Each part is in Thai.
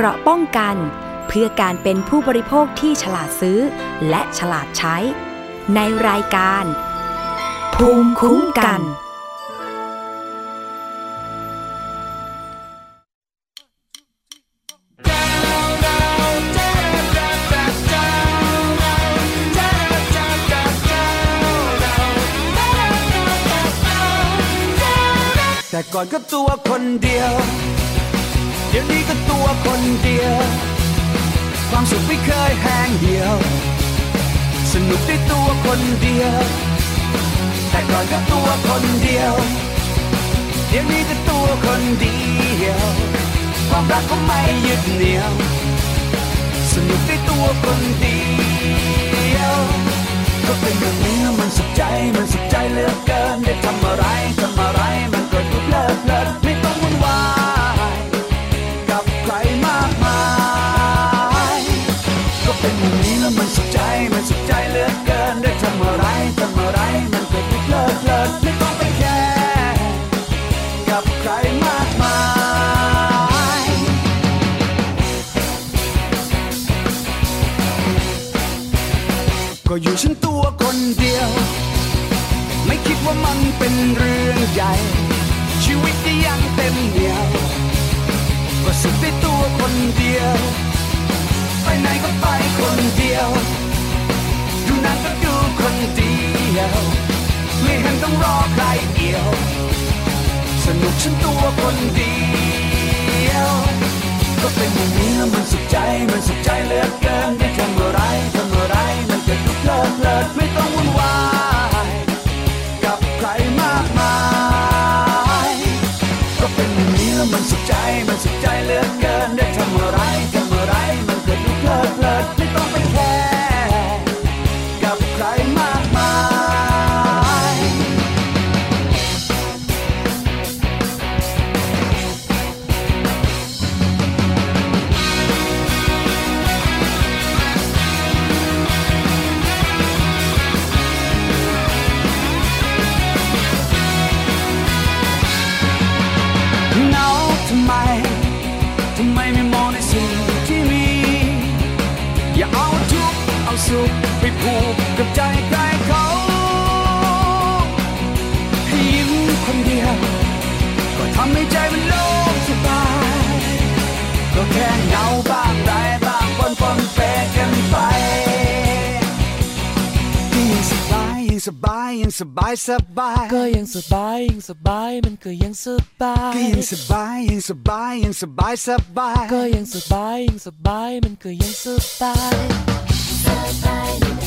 เกราะป้องกัน เพื่อการเป็นผู้บริโภคที่ฉลาดซื้อ และฉลาดใช้ ในรายการ ภูมิคุ้มกัน แต่ก่อนก็ตัว สนุกได้ตัวคนเดียว แต่ก่อนก็ตัวคนเดียว เดี๋ยวนี้ก็ตัวคนเดียว ความรักก็ไม่ยึดเหนี่ยว สนุกด้ตัวคนเดียว ก็เป็นอย่างนี้มันสุขใจมันสุขใจเหลือเกิน ได้ทำอะไรทำอะไรมันก็ดูเพลิดเพลินไม่ต้องวุ่นวายกับใครมากมาย ก็เป็นอย่างนี้แล้ว ลือเกินได้ทำอะไรทำอะไรมันก็ดูเพลิดเพลินไม่ต้องไปแคร์กับใครมากมาย ก็อยู่ฉันตัวคนเดียว ไม่คิดว่ามันเป็นเรื่องใหญ่ ชีวิตก็ยังเต็มเหนียว ก็สุขได้ตัวคนเดียว ไปไหนก็ไปคนเดียว เดียว ไม่เห็นต้องรอใครเกี่ยว สนุกฉันตัวคนเดียว ก็เป็นอย่างนี้แล้วมันสุขใจ มันสุขใจเหลือเกินได้ทำอะไรทำอะไรมันก็ดูเลิกเลิกไม่ต้องวุ่นวาย สบายสบายก็ยังสบายยังสบายมันก็ยังสบายก็ยิ่งสบายยิ่งสบายยิ่งสบายสบายก็ยังสบายยังสบายมันก็ยังสบายส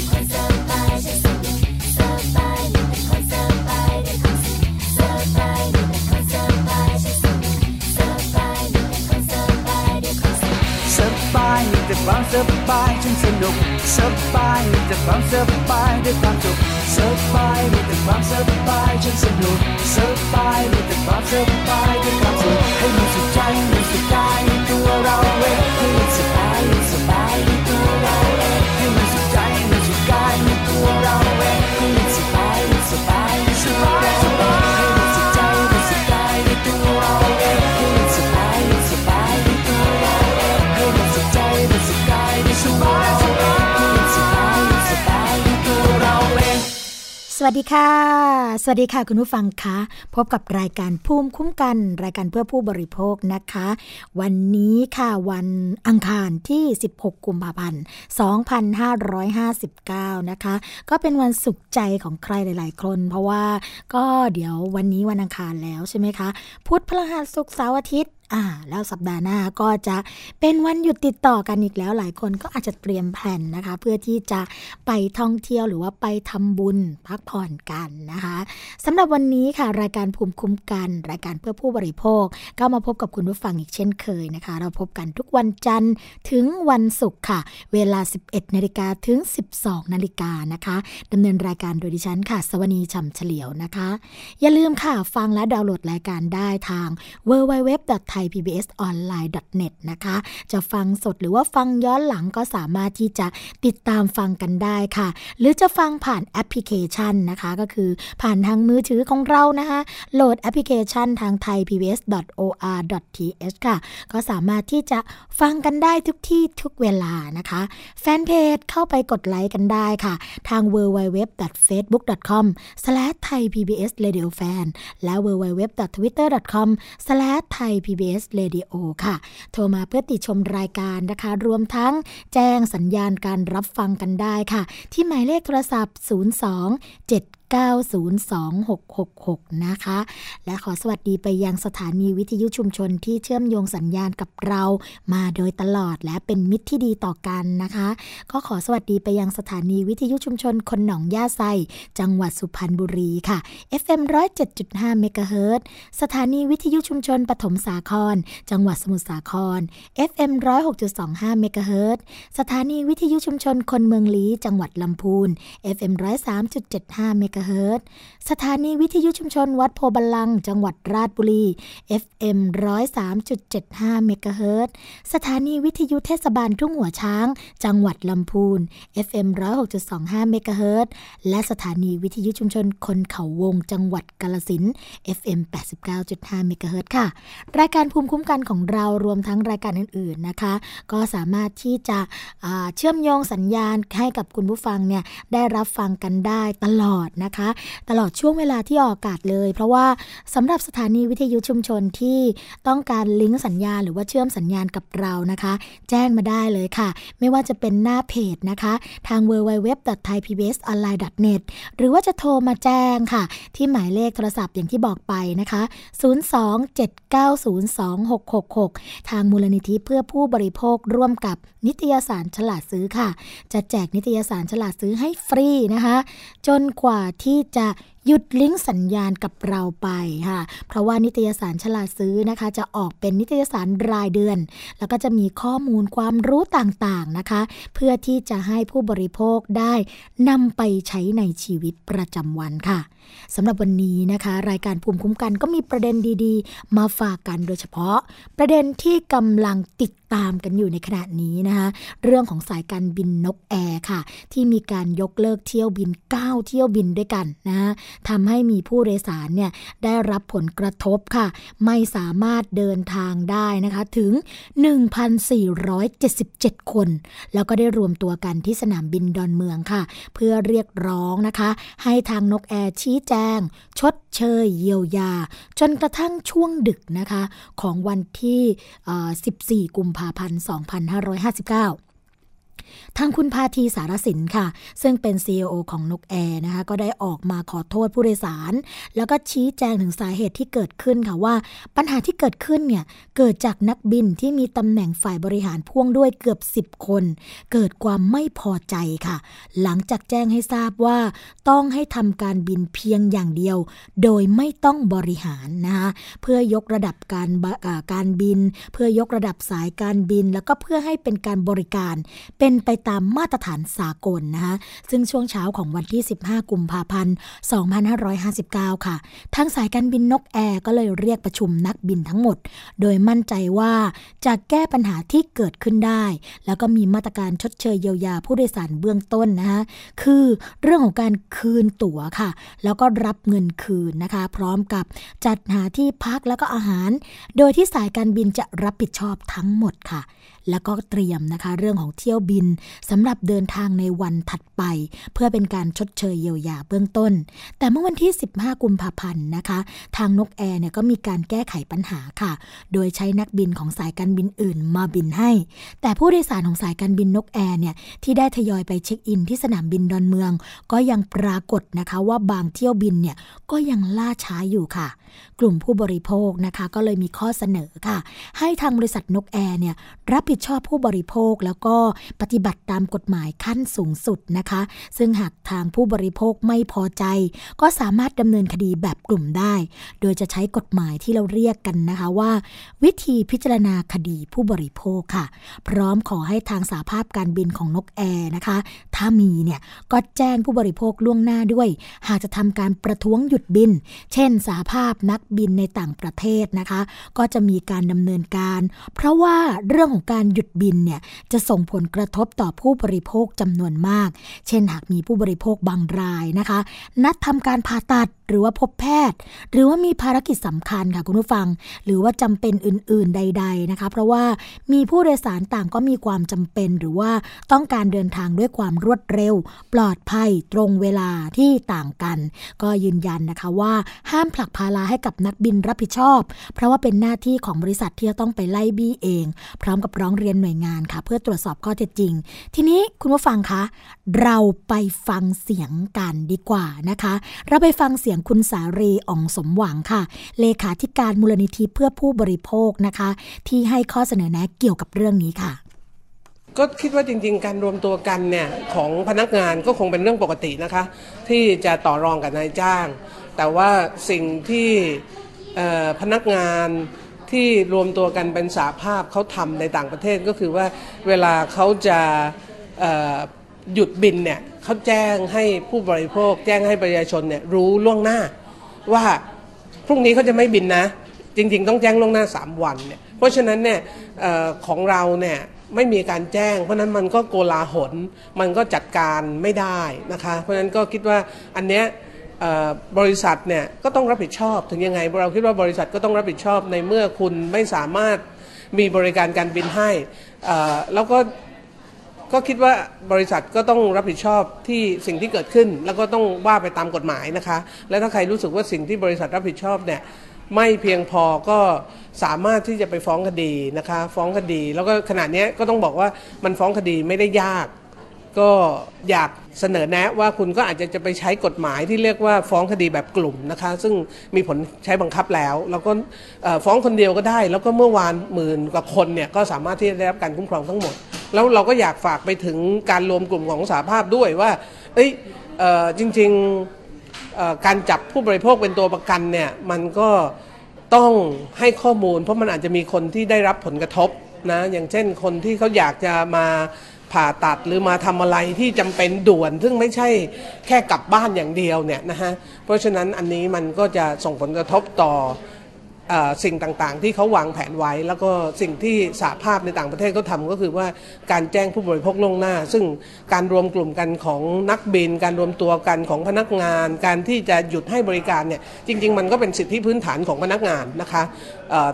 แต่ความสบายฉันสนุกสบายมีแต่ความสบายด้วยความสุขสบายมีแต่ความสบายฉันสนุกสบายมีแต่ความสบายด้วยความสุขให้มันสุขใจมันสุขกายในตัวเรา วัสดีค่ะ สวัสดีค่ะคุณผู้ฟังคะพบกับรายการภูมิคุ้มกัน รายการเพื่อผู้บริโภคนะคะ วันนี้ค่ะวันอังคารที่ 16 กุมภาพันธ์ 2559 นะคะ ก็เป็นวันสุขใจของใครหลาย ๆ คน เพราะว่าก็เดี๋ยววันนี้วันอังคารแล้วใช่ไหมคะ พุธพฤหัสศุกร์เสาร์อาทิตย์ อ่า แล้วสัปดาห์หน้าก็จะเป็นวันหยุดติดต่อกันอีกแล้วหลายคนก็อาจจะเตรียมแผนนะคะ เพื่อที่จะไปท่องเที่ยวหรือว่าไปทำบุญพักผ่อนกันนะคะสำหรับวันนี้ค่ะ รายการภูมิคุ้มกัน รายการเพื่อผู้บริโภค ก็มาพบกับคุณผู้ฟังอีกเช่นเคยนะคะ เราพบกันทุกวันจันทร์ถึงวันศุกร์ค่ะ เวลา 11นาฬิกาถึง 12นาฬิกานะคะดำเนินรายการโดยดิฉันค่ะ สวนีฉ่ำเฉลียวนะคะ อย่าลืมค่ะฟังและดาวน์โหลดรายการได้ทาง w w w t h a i thaipbsonline.net นะคะ จะฟังสดหรือว่าฟังย้อนหลังก็สามารถที่จะติดตามฟังกันได้ค่ะ หรือจะฟังผ่านแอปพลิเคชันนะคะ ก็คือผ่านทางมือถือของเรานะคะ โหลดแอปพลิเคชันทาง thaipbs.or.th ค่ะ ก็สามารถที่จะฟังกันได้ทุกที่ทุกเวลานะคะ แฟนเพจเข้าไปกดไลค์กันได้ค่ะ ทาง www.facebook.com/thaipbsradiofan และ SBS Radio ค่ะ โทรมาเพื่อติชมรายการนะคะ รวมทั้งแจ้งสัญญาณการรับฟังกันได้ค่ะ ที่หมายเลขโทรศัพท์ 02 7 902-666 นะคะ และขอสวัสดีไปยังสถานีวิทยุชุมชนที่เชื่อมโยงสัญญาณกับเรามาโดยตลอดและเป็นมิตรที่ดีต่อกันนะคะ ก็ขอสวัสดีไปยังสถานีวิทยุชุมชนคนหนองย่าไซจังหวัดสุพรรณบุรีค่ะ FM 107.5เมกะเฮิรตสถานีวิทยุชุมชนปฐมสาคร จังหวัดสมุทรสาคร FM 106.25เมกะเฮิรตสถานีวิทยุชุมชนคนเมืองลีจังหวัดลำพูน FM 103.75เมกะเฮิรตสถานีวิทยุชุมชนวัดโพบัลลัง จังหวัดราชบุรี FM 103.75 เมกะเฮิรตสถานีวิทยุเทศบาลทุ่งหัวช้าง จังหวัดลำพูน FM 106.25 เมกะเฮิรตและสถานีวิทยุชุมชนคนเขาวง จังหวัดกาลสิน FM 89.5 เมกะเฮิรตค่ะ รายการภูมิคุ้มกันของเรารวมทั้งรายการอื่นๆนะคะ ก็สามารถที่จะเชื่อมโยงสัญญาณให้กับคุณผู้ฟังเนี่ยได้รับฟังกันได้ตลอดนะคะตลอดช่วงเวลาที่ออกอากาศเลย เพราะว่าสำหรับสถานีวิทยุชุมชนที่ต้องการลิงก์สัญญาณหรือว่าเชื่อมสัญญาณกับเรานะคะ แจ้งมาได้เลยค่ะ ไม่ว่าจะเป็นหน้าเพจนะคะ ทาง www.thaipbsonline.net หรือว่าจะโทรมาแจ้งค่ะ ที่หมายเลขโทรศัพท์อย่างที่บอกไปนะคะ 027902666 ทางมูลนิธิเพื่อผู้บริโภคร่วมกับนิตยสารฉลาดซื้อค่ะ จะแจกนิตยสารฉลาดซื้อให้ฟรีนะคะ จนกว่าที่จะ หยุดลิงก์สัญญาณกับเราไปค่ะ เพราะว่านิตยสารฉลาดซื้อนะคะ จะออกเป็นนิตยสารรายเดือน แล้วก็จะมีข้อมูลความรู้ต่างๆนะคะ เพื่อที่จะให้ผู้บริโภคได้นำไปใช้ในชีวิตประจำวันค่ะสำหรับวันนี้นะคะ รายการภูมิคุ้มกันก็มีประเด็นดีๆ มาฝากกันโดยเฉพาะ ประเด็นที่กำลังติดตามกันอยู่ในขณะนี้นะคะเรื่องของสายการบินนกแอร์ค่ะ ที่มีการยกเลิกเที่ยวบิน 9 เที่ยวบินด้วยกันนะทำให้มีผู้โดยสารเนี่ยได้รับผลกระทบค่ะ ไม่สามารถเดินทางได้นะคะถึง 1,477 คน แล้วก็ได้รวมตัวกันที่สนามบินดอนเมืองค่ะ เพื่อเรียกร้องนะคะ ให้ทางนกแอร์ชี้แจง ชดเชยเยียวยา จนกระทั่งช่วงดึกนะคะ ของวันที่ 14 กุมภาพันธ์ 2559 ทางคุณพาทีสารสินค่ะ ซึ่งเป็น CEO ของนกแอร์นะคะก็ได้ออกมาขอโทษผู้โดยสาร แล้วก็ชี้แจงถึงสาเหตุที่เกิดขึ้นค่ะว่า ปัญหาที่เกิดขึ้นเนี่ยเกิดจากนักบินที่มีตำแหน่งฝ่ายบริหารพ่วงด้วยเกือบ 10 คน เกิดความไม่พอใจค่ะ หลังจากแจ้งให้ทราบว่า ต้องให้ทำการบินเพียงอย่างเดียว โดยไม่ต้องบริหารนะคะเพื่อยกระดับการการบิน เพื่อยกระดับสายการบิน แล้วก็เพื่อให้เป็นการบริการเป็นเป็นไปตามมาตรฐานสากลนะคะซึ่งช่วงเช้าของวันที่ 15 กุมภาพันธ์ 2559 ค่ะ ทางสายการบินนกแอร์ก็เลยเรียกประชุมนักบินทั้งหมด โดยมั่นใจว่าจะแก้ปัญหาที่เกิดขึ้นได้ แล้วก็มีมาตรการชดเชยเยียวยาผู้โดยสารเบื้องต้นนะคะคือเรื่องของการคืนตั๋วค่ะ แล้วก็รับเงินคืนนะคะ พร้อมกับจัดหาที่พักแล้วก็อาหาร โดยที่สายการบินจะรับผิดชอบทั้งหมดค่ะแล้วก็เตรียมนะคะเรื่องของเที่ยวบินสำหรับเดินทางในวันถัดไป เพื่อเป็นการชดเชยเยียวยาเบื้องต้น แต่เมื่อวันที่ 15 กุมภาพันธ์นะคะ ทางนกแอร์เนี่ยก็มีการแก้ไขปัญหาค่ะ โดยใช้นักบินของสายการบินอื่นมาบินให้ แต่ผู้โดยสารของสายการบินนกแอร์เนี่ยที่ได้ทยอยไปเช็คอินที่สนามบินดอนเมือง ก็ยังปรากฏนะคะว่าบางเที่ยวบินเนี่ยก็ยังล่าช้าอยู่ค่ะ กลุ่มผู้บริโภคนะคะก็เลยมีข้อเสนอค่ะ ให้ทางบริษัทนกแอร์เนี่ยรับผิดชอบผู้บริโภคแล้วก็ปฏิบัติตามกฎหมายขั้นสูงสุดนะคะ ซึ่งหากทางผู้บริโภคไม่พอใจ ก็สามารถดำเนินคดีแบบกลุ่มได้ โดยจะใช้กฎหมายที่เราเรียกกันนะคะว่า วิธีพิจารณาคดีผู้บริโภคค่ะ พร้อมขอให้ทางสาภาพการบินของนกแอร์นะคะ ถ้ามีเนี่ยก็แจ้งผู้บริโภคล่วงหน้าด้วย หากจะทำการประท้วงหยุดบิน เช่น สาภาพนักบินในต่างประเทศนะคะ ก็จะมีการดำเนินการ เพราะว่าเรื่องของการหยุดบินเนี่ยจะส่งผลกระทบต่อผู้บริโภคจำนวนมาก เช่นหากมีผู้บริโภคบางรายนะคะ นัดทำการผ่าตัด หรือว่าพบแพทย์ หรือว่ามีภารกิจสำคัญค่ะคุณผู้ฟัง หรือว่าจำเป็นอื่น ๆ ใด ๆนะคะ เพราะว่ามีผู้โดยสารต่างก็มีความจำเป็น หรือว่าต้องการเดินทางด้วยความรวดเร็ว ปลอดภัยตรงเวลาที่ต่างกัน ก็ยืนยันนะคะว่าห้ามผลักภาระให้กับนักบินรับผิดชอบ เพราะว่าเป็นหน้าที่ของบริษัทที่จะต้องไปไล่บี้เอง พร้อมกับร้องเรียนหน่วยงานค่ะ เพื่อตรวจสอบข้อเท็จจริง ทีนี้คุณผู้ฟังคะเราไปฟังเสียงกันดีกว่านะคะ เราไปฟังเสียงคุณสารีอ่องสมหวังค่ะ เลขาธิการมูลนิธิเพื่อผู้บริโภคนะคะ ที่ให้ข้อเสนอแนะเกี่ยวกับเรื่องนี้ค่ะก็คิดว่าจริง ๆ การรวมตัวกันเนี่ยของพนักงานก็คงเป็นเรื่องปกตินะคะ ที่จะต่อรองกับนายจ้าง แต่ว่าสิ่งที่พนักงานที่รวมตัวกันเป็นสาภาพเขาทำในต่างประเทศก็คือว่าเวลาเขาจะหยุดบินเนี่ย เขาแจ้งให้ผู้บริโภค แจ้งให้ประชาชนเนี่ยรู้ล่วงหน้า ว่าพรุ่งนี้เขาจะไม่บินนะ จริง ๆ ต้องแจ้งล่วงหน้า 3 วันเนี่ยเพราะฉะนั้นเนี่ยออของเราเนี่ยไม่มีการแจ้ง เพราะฉะนั้นมันก็โกลาหล มันก็จัดการไม่ได้นะคะ เพราะฉะนั้นก็คิดว่าอันเนี้ยบริษัทเนี่ยก็ต้องรับผิดชอบถึงยังไง เราคิดว่าบริษัทก็ต้องรับผิดชอบในเมื่อคุณไม่สามารถมีบริการการบินให้อ่อแล้วก็ ก็คิดว่าบริษัทก็ต้องรับผิดชอบที่สิ่งที่เกิดขึ้น แล้วก็ต้องว่าไปตามกฎหมายนะคะ และถ้าใครรู้สึกว่าสิ่งที่บริษัทรับผิดชอบเนี่ยไม่เพียงพอก็สามารถที่จะไปฟ้องคดีนะคะ ฟ้องคดี แล้วก็ขณะเนี้ก็ต้องบอกว่ามันฟ้องคดีไม่ได้ยาก ก็อยากเสนอแนะว่าคุณก็อาจจะจะไปใช้กฎหมายที่เรียกว่าฟ้องคดีแบบกลุ่มนะคะ ซึ่งมีผลใช้บังคับแล้ว แล้วก็ฟ้องคนเดียวก็ได้ แล้วก็เมื่อวานหมื่นกว่าคนเนี่ยก็สามารถที่จะได้รับการคุ้มครองทั้งหมด แล้วเราก็อยากฝากไปถึงการรวมกลุ่มของสาภาพด้วยว่า เอ้ยจริงๆการจับผู้บริโภคเป็นตัวประกันเนี่ยมันก็ต้องให้ข้อมูล เพราะมันอาจจะมีคนที่ได้รับผลกระทบนะอย่างเช่นคนที่เขาอยากจะมาผ่าตัดหรือมาทำอะไรที่จำเป็นด่วน ซึ่งไม่ใช่แค่กลับบ้านอย่างเดียวเนี่ยนะฮะเพราะฉะนั้นอันนี้มันก็จะส่งผลกระทบต่อ สิ่งต่างๆ ที่เขาวางแผนไว้ แล้วก็สิ่งที่สหภาพในต่างประเทศก็ทำก็คือว่าการแจ้งผู้บริโภคล่วงหน้า ซึ่งการรวมกลุ่มกันของนักบิน การรวมตัวกันของพนักงาน การที่จะหยุดให้บริการเนี่ยจริง ๆ มันก็เป็นสิทธิพื้นฐานของพนักงานนะคะ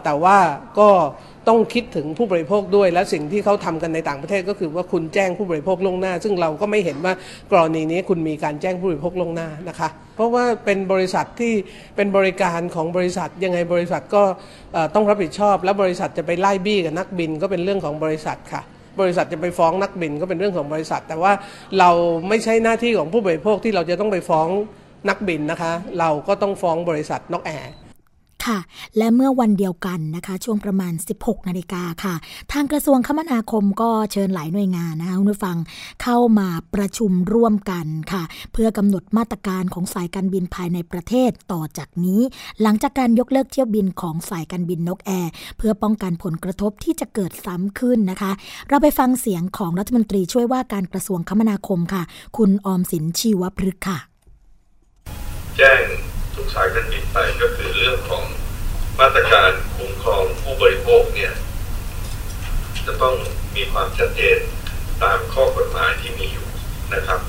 แต่ว่าก็ ต้องคิดถึงผู้บริโภคด้วย และสิ่งที่เขาทำกันในต่างประเทศก็คือว่าคุณแจ้งผู้บริโภคล่วงหน้า ซึ่งเราก็ไม่เห็นว่ากรณีนี้คุณมีการแจ้งผู้บริโภคล่วงหน้านะคะ เพราะว่าเป็นบริษัทที่เป็นบริการของบริษัทยังไงบริษัทก็ต้องรับผิดชอบ และบริษัทจะไปไล่บี้กับนักบินก็เป็นเรื่องของบริษัทค่ะบริษัทจะไปฟ้องนักบินก็เป็นเรื่องของบริษัท แต่ว่าเราไม่ใช่หน้าที่ของผู้บริโภคที่เราจะต้องไปฟ้องนักบินนะคะ เราก็ต้องฟ้องบริษัทนกแอร์ ค่ะ และเมื่อวันเดียวกันนะคะ ช่วงประมาณ 16 นาฬิกาค่ะ ทางกระทรวงคมนาคมก็เชิญหลายหน่วยงานนะคะคุณผู้ฟังเข้ามาประชุมร่วมกันค่ะ เพื่อกำหนดมาตรการของสายการบินภายในประเทศต่อจากนี้ หลังจากการยกเลิกเที่ยวบินของสายการบินนกแอร์เพื่อป้องกันผลกระทบที่จะเกิดซ้ำขึ้นนะคะ เราไปฟังเสียงของรัฐมนตรีช่วยว่าการกระทรวงคมนาคมค่ะ คุณออมสินชีวพฤกษ์ค่ะ แจ้ง สายการบินไปก็คือเรื่องของมาตรการคุ้มครองผู้บริโภคเนี่ย จะต้องมีความชัดเจนตามข้อกฎหมายที่มีอยู่นะครับ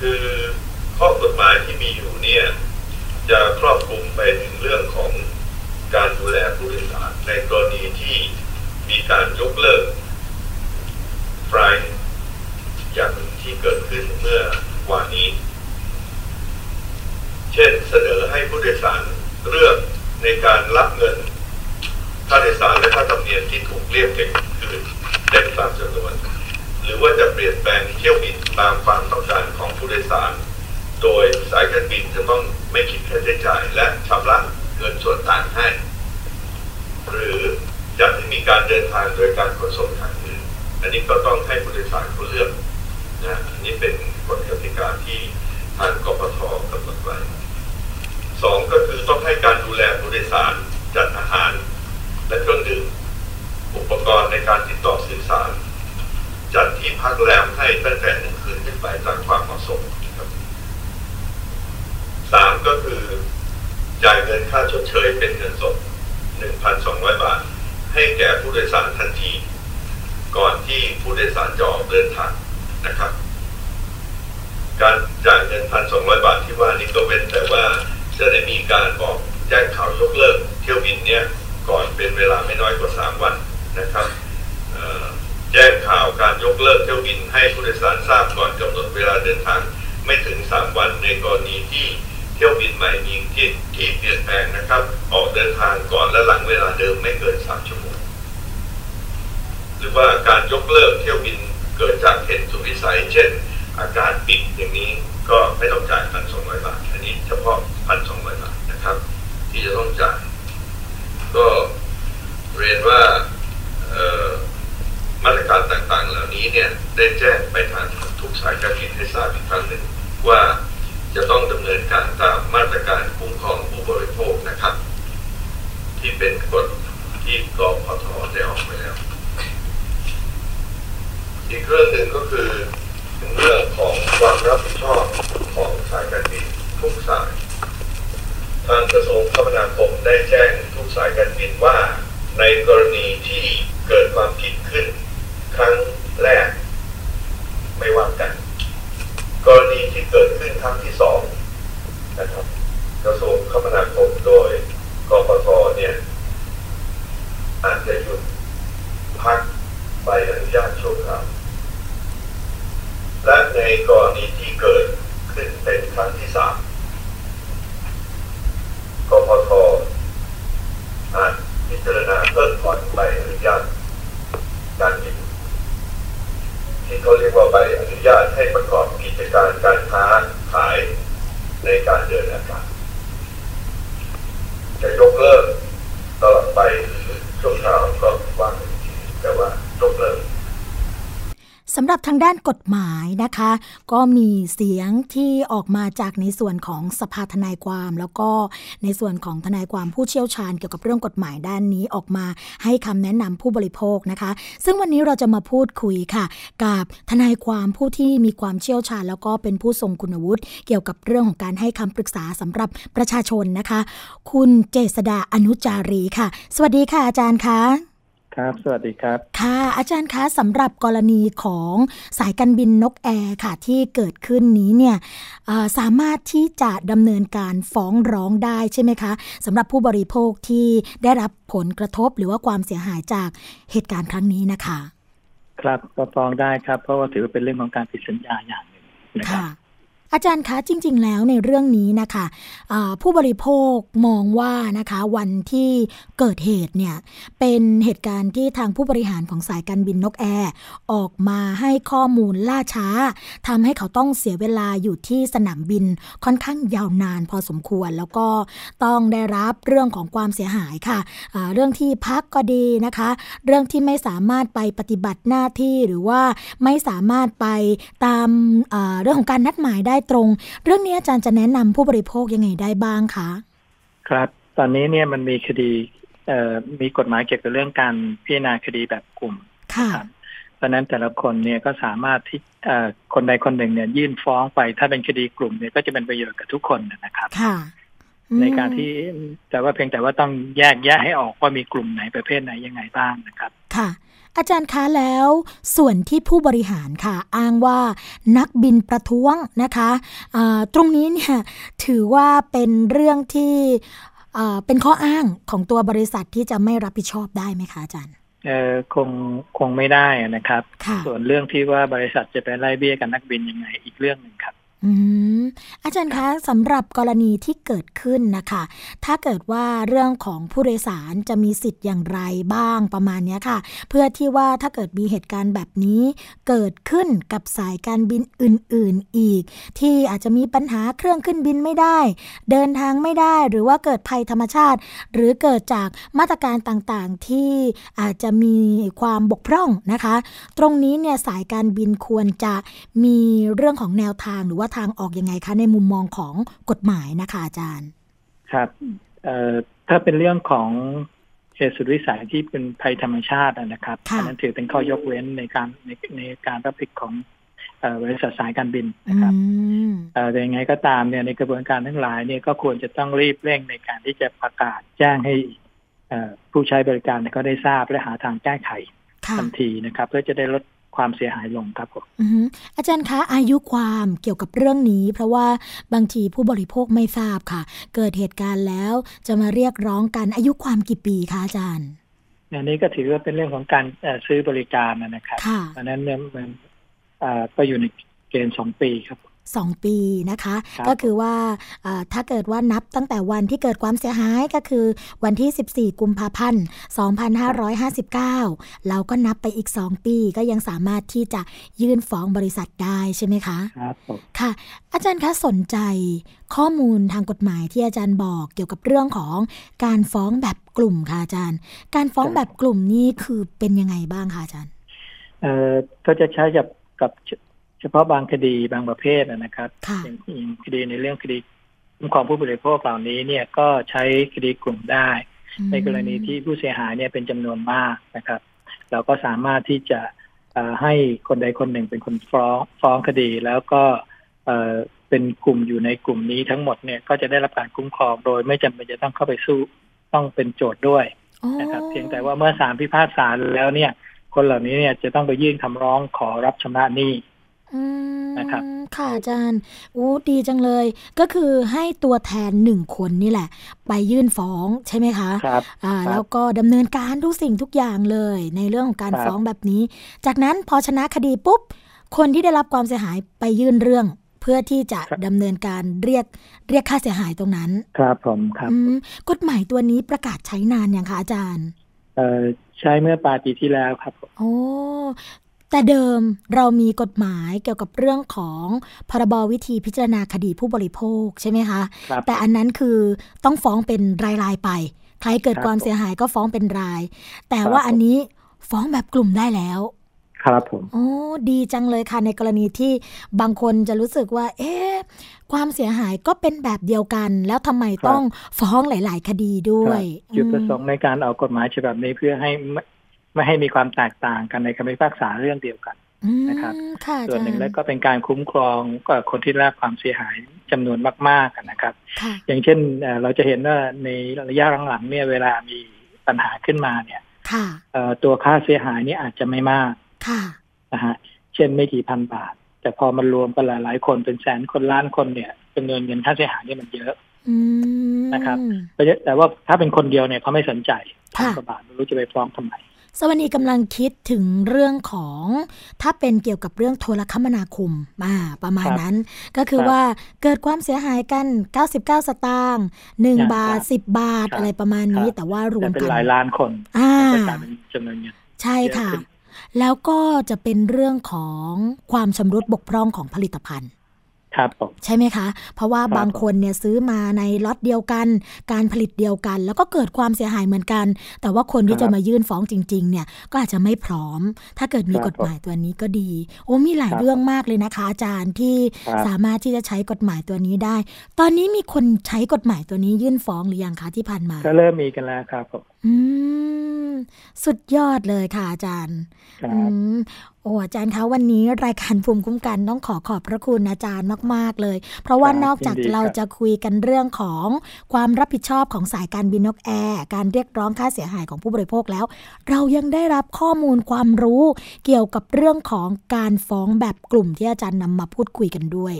คือข้อกฎหมายที่มีอยู่เนี่ย จะครอบคลุมไปถึงเรื่องของการดูแลผู้โดยสารในกรณีที่มีการยกเลิกไฟล์อย่างที่เกิดขึ้นเมื่อวานนี้ เช่นเสนอให้ผู้โดยสารเลือกในการรับเงินค่าโดยสารและค่าธรรมเนียมที่ถูกเรียกเก็บคืนเต็มตามจำนวน หรือว่าจะเปลี่ยนแปลงเที่ยวบินตามความต้องการของผู้โดยสาร โดยสายการบินจะต้องไม่คิดค่าใช้จ่ายและชำระเงินส่วนต่างให้ หรือจะมีการเดินทางโดยการขนส่งทางอื่นอันนี้ก็ต้องให้ผู้โดยสารเขาเลือกนะอันนี้เป็นกฎกติกาที่ทางกปทกำหนดไว้ สองก็คือต้องให้การดูแลผู้โดยสารจัดอาหาร และเครื่องดื่มอุปกรณ์ในการติดต่อสื่อสาร จัดที่พักแรมให้ตั้งแต่หนึ่งคืนขึ้นไปตามความเหมาะสมครับสามก็คือจ่ายเงินค่าชดเชยเป็นเงินสด 1,200 บาท ให้แก่ผู้โดยสารทันที ก่อนที่ผู้โดยสารจะออกเดินทางนะครับ การจ่ายเงิน 1,200 บาทที่ว่านี้ก็เว้นแต่ว่าจะได้ มีการบอกแจ้งข่าวยกเลิกเที่ยวบินเนี่ยก่อนเป็นเวลาไม่น้อยกว่า 3 วันนะครับแจ้งข่าวการยกเลิกเที่ยวบินให้ผู้โดยสารทราบก่อนกำหนดเวลาเดินทางไม่ถึง 3 วันในกรณีที่เที่ยวบินใหม่มีที่ที่เปลี่ยนแปลงนะครับ ออกเดินทางก่อนและหลังเวลาเดิมไม่เกิน 3 ชั่วโมง หรือว่าการยกเลิกเที่ยวบินเกิดจากเหตุสุวิสัย เช่น อากาศปิดอย่างนี้ก็ไม่ต้องจ่าย1,200บาท อันนี้เฉพาะ 1,200บาทนะครับ ที่จะต้องจ่าย ก็เรียนว่ามาตรการต่างๆ เหล่านี้เนี่ยได้แจ้งไปทางทุกสายการบินให้ทราบอีกครั้งหนึ่งว่าจะต้องดำเนินการตามมาตรการคุ้มครองผู้บริโภคนะครับ ที่เป็นกฎที่กพทได้ออกไปแล้ว อีกเรื่องหนึ่งก็คือเรื่องของความรับผิดชอบของสายการบินทุกสาย ทางกระทรวงคมนาคมได้แจ้งทุกสายการบินว่า ในกรณีที่เกิดความผิดขึ้น ครั้งแรก ไม่ว่ากัน กรณีที่เกิดขึ้นครั้งที่สองนะครับ กระทรวงคมนาคมโดยกปทเนี่ยอาจจะหยุดพักใบอนุญาตชั่วคราวและในกรณีที่เกิดขึ้นเป็นครั้งที่สาม กพทอาจพิจารณาเพิกถอนใบอนุญาตการบินที่เขาเรียกว่าใบอนุญาตให้ประกอบกิจการการค้าขายในการเดินอากาศจะยกเลิกตลอดไปหรือชั่วคราวก็ว่ากันอีกทีแต่ว่ายกเลิก สำหรับ ทางด้านกฎหมายนะคะ ก็มีเสียงที่ออกมาจากในส่วนของสภาทนายความ แล้วก็ในส่วนของทนายความผู้เชี่ยวชาญเกี่ยวกับเรื่องกฎหมายด้านนี้ออกมาให้คำแนะนำผู้บริโภคนะคะ ซึ่งวันนี้เราจะมาพูดคุยค่ะ กับทนายความผู้ที่มีความเชี่ยวชาญ แล้วก็เป็นผู้ทรงคุณวุฒิเกี่ยวกับเรื่องของการให้คำปรึกษาสำหรับประชาชนนะคะ คุณเจษดาอนุจารีค่ะ สวัสดีค่ะอาจารย์คะ ครับ สวัสดีครับ ค่ะ อาจารย์คะสำหรับกรณีของสายการบินนกแอร์ค่ะ ที่เกิดขึ้นนี้เนี่ยเอ่อสามารถที่จะดำเนินการฟ้องร้องได้ใช่ไหมคะสำหรับผู้บริโภคที่ได้รับผลกระทบหรือว่าความเสียหายจากเหตุการณ์ครั้งนี้นะคะ ครับก็ฟ้องได้ครับ เพราะว่าถือว่าเป็นเรื่องของการผิดสัญญาอย่างหนึ่งนะครับค่ะ อาจารย์คะจริง ๆ แล้วในเรื่องนี้นะคะผู้บริโภคมองว่านะคะวันที่เกิดเหตุเนี่ยเป็นเหตุการณ์ที่ทางผู้บริหารของสายการบินนกแอร์ออกมาให้ข้อมูลล่าช้าทำให้เขาต้องเสียเวลาอยู่ที่สนามบินค่อนข้างยาวนานพอสมควร แล้วก็ต้องได้รับเรื่องของความเสียหายค่ะอ่าเรื่องที่พักก็ดีนะคะ เรื่องที่ไม่สามารถไปปฏิบัติหน้าที่หรือว่าไม่สามารถไปตามเรื่องของการนัดหมายได้ตรง เรื่องนี้อาจารย์จะแนะนำผู้บริโภคยังไงได้บ้างคะ ครับ ตอนนี้เนี่ยมันมีคดีเอ่อมีกฎหมายเกี่ยวกับเรื่องการพิจารณาคดีแบบกลุ่มค่ะครับเพราะฉะนั้นแต่ละคนเนี่ยก็สามารถที่เอ่อคนใดคนหนึ่งเนี่ยยื่นฟ้องไป ถ้าเป็นคดีกลุ่มเนี่ยก็จะเป็นประโยชน์กับทุกคนนะครับค่ะอืมในการที่แต่ว่าเพียงแต่ว่าต้องแยกแยะให้ออกว่ามีกลุ่มไหนประเภทไหนยังไงบ้างนะครับ ค่ะ อาจารย์คะแล้ว ส่วนที่ผู้บริหารค่ะ อ้างว่านักบินประท้วงนะคะอ่าตรงนี้เนี่ยถือว่าเป็นเรื่องที่อ่าเป็นข้ออ้างของตัวบริษัทที่จะไม่รับผิดชอบได้ไหมคะอาจารย์เอ่อคงคงไม่ได้นะครับค่ะส่วนเรื่องที่ว่าบริษัทจะไปไล่เบี้ยกับนักบินยังไงอีกเรื่องหนึ่งครับ อืมอาจารย์คะสำหรับกรณีที่เกิดขึ้นนะคะ ถ้าเกิดว่าเรื่องของผู้โดยสารจะมีสิทธิ์อย่างไรบ้างประมาณนี้ค่ะ เพื่อที่ว่าถ้าเกิดมีเหตุการณ์แบบนี้ เกิดขึ้นกับสายการบินอื่น ๆอีก ที่อาจจะมีปัญหาเครื่องขึ้นบินไม่ได้ เดินทางไม่ได้หรือว่าเกิดภัยธรรมชาติ หรือเกิดจากมาตรการต่างๆ ที่อาจจะมีความบกพร่องนะคะ ตรงนี้เนี่ยสายการบินควรจะมีเรื่องของแนวทางหรือว่าทางออกยังไงคะ ในมุมมองของกฎหมายนะคะอาจารย์ ครับเอ่อถ้าเป็นเรื่องของเหตุสุดวิสัยที่เป็นภัยธรรมชาติอะนะครับค่ะอันนั้นถือเป็นข้อยกเว้นในการในในการรับผิดของเอ่อบริษัทสายการบินอืนะครับมเอ่อแต่ยังไงก็ตามเนี่ยในกระบวนการทั้งหลายเนี่ยก็ควรจะต้องรีบเร่งในการที่จะประกาศแจ้งให้เอ่อผู้ใช้บริการเนี่ยก็ได้ทราบและหาทางแก้ไขค่ะทันทีนะครับ เพื่อจะได้ลด ความเสียหายลงครับผมอือฮึอาจารย์คะอายุความเกี่ยวกับเรื่องนี้ เพราะว่าบางทีผู้บริโภคไม่ทราบค่ะ เกิดเหตุการณ์แล้วจะมาเรียกร้องกันอายุความกี่ปีคะอาจารย์อันนี้ก็ถือว่าเป็นเรื่องของการเอ่อซื้อบริการนะนะครับค่ะเพราะฉะนั้นเนี่ยมันเอ่อก็อยู่ในเกณฑ์สองปีครับ สองปีนะคะครับก็คือว่าอ่าถ้าเกิดว่านับตั้งแต่วันที่เกิดความเสียหายก็คือวันที่ 14 กุมภาพันธ์ 2559 เราก็นับไปอีก 2 ปีก็ยังสามารถที่จะยื่นฟ้องบริษัทได้ใช่ไหมคะครับผมค่ะ อาจารย์คะสนใจข้อมูลทางกฎหมายที่อาจารย์บอกเกี่ยวกับเรื่องของการฟ้องแบบกลุ่มค่ะอาจารย์ การฟ้องแบบกลุ่มนี้คือเป็นยังไงบ้างคะอาจารย์ เอ่อก็จะใช้กับกับ เฉเฉพาะบางคดีบางประเภทนะนะครับค่ะอย่างอย่างคดีในเรื่องคดีคุ้มครองผู้บริโภคเหล่านี้เนี่ยก็ใช้คดีกลุ่มได้ ในกรณีที่ผู้เสียหายเนี่ยเป็นจำนวนมากนะครับ เราก็สามารถที่จะเอ่อให้คนใดคนหนึ่งเป็นคนฟ้องฟ้องคดี แล้วก็เอ่อเป็นกลุ่มอยู่ในกลุ่มนี้ทั้งหมดเนี่ยก็จะได้รับการคุ้มครองโดย ไม่จำเป็นจะต้องเข้าไปสู้ต้องเป็นโจทย์ด้วยอ๋อนะครับ เพียงแต่ว่าเมื่อศาลพิพากษาแล้วเนี่ย คนเหล่านี้เนี่ยจะต้องไปยื่นคำร้องขอรับชำระหนี้อืม นะครับค่ะอาจารย์โอ้ดีจังเลย ก็คือให้ตัวแทนหนึ่งคนนี่แหละ ไปยื่นฟ้องใช่ไหมคะครับอ่าครับแล้วก็ดำเนินการทุกสิ่งทุกอย่างเลย ในเรื่องของการครับฟ้องแบบนี้ จากนั้นพอชนะคดีปุ๊บ คนที่ได้รับความเสียหายไปยื่นเรื่อง เพื่อที่จะดำเนินการเรียกเรียกค่าเสียหายตรงนั้น ครับผมครับอืมกฎหมายตัวนี้ประกาศใช้นานยังคะอาจารย์ เอ่อใช้เมื่อปลายปีที่แล้วครับผมโอ้ แต่เดิมเรามีกฎหมายเกี่ยวกับเรื่องของพรบวิธีพิจารณาคดีผู้บริโภคใช่ไหมคะครับแต่อันนั้นคือต้องฟ้องเป็นรายๆไป ใครเกิดครับความเสียหายก็ฟ้องเป็นราย แต่ครับว่าอันนี้ฟ้องแบบกลุ่มได้แล้ว ครับผมโอ้ดีจังเลยค่ะในกรณีที่บางคนจะรู้สึกว่า เอ๊ะความเสียหายก็เป็นแบบเดียวกัน แล้วทำไมต้องฟ้องหลาย ๆ คดีด้วยครับจุดประสงค์ในการออกกฎหมายฉบับนี้เพื่อให้ ไม่ไม่ให้มีความแตกต่างกันในคำพิพากษาเรื่องเดียวกันอืมนะครับค่ะอาส่วนจารหนึ่งย์แล้วก็เป็นการคุ้มครองก็คนที่ได้รับความเสียหายจำนวนมากๆนะครับค่ะอย่างเช่นเอ่อเราจะเห็นว่าในระยะหลังๆเนี่ยเวลามีปัญหาขึ้นมาเนี่ยค่ะเอ่อตัวค่าเสียหายนี่อาจจะไม่มากค่ะนะฮะเช่นไม่กี่พันบาท แต่พอมันรวมกันหลายๆคนเป็นแสนคนล้านคนเนี่ยจำนวนเงินค่าเสียหายเนี่ยมันเยอะอืมนะครับแต่ว่าถ้าเป็นคนเดียวเนี่ยเขาไม่สนใจพันค่ะกว่าบาทไม่รู้จะไปฟ้องทำไม สวัสดีกำลังคิดถึงเรื่องของถ้าเป็นเกี่ยวกับเรื่องโทรคมนาคมอ่าประมาณครับนั้น ก็คือครับว่าเกิดความเสียหายกัน 99 สตางค์1บาทครับ10 บาทครับอะไรประมาณนี้ครับแต่ว่ารวแต่มเป็นกันหลายล้านคนอ่าก็กลายเป็นจำนวนเงินใช่ค่ะเยอะขึ้นแล้วก็จะเป็นเรื่องของความชำรุดบกพร่องของผลิตภัณฑ์ ครับผมใช่ไหมคะ เพราะว่าครับบางคนเนี่ยซื้อมาในล็อตเดียวกัน การผลิตเดียวกัน แล้วก็เกิดความเสียหายเหมือนกัน แต่ว่าคนที่จะมายื่นฟ้องจริง ๆ เนี่ยก็อาจจะไม่พร้อม ถ้าเกิดมีกฎหมายตัวนี้ก็ดี โอ้มีหลายเรื่องมากเลยนะคะ อาจารย์ที่สามารถที่จะใช้กฎหมายตัวนี้ได้ ตอนนี้มีคนใช้กฎหมายตัวนี้ยื่นฟ้องหรือยังคะที่ผ่านมาก็เริ่มมีกันแล้วครับผมอืมสุดยอดเลยค่ะอาจารย์ครัอืบม โอ้อาจารย์คะวันนี้รายการภูมิคุ้มกันต้องขอขอบพระคุณอาจารย์มาก ๆ เลย เพราะว่าครับนอกจากยินดีเราครับจะคุยกันเรื่องของความรับผิดชอบของสายการบินนกแอร์การเรียกร้องค่าเสียหายของผู้บริโภคแล้ว เรายังได้รับข้อมูลความรู้เกี่ยวกับเรื่องของการฟ้องแบบกลุ่มที่อาจารย์นำมาพูดคุยกันด้วย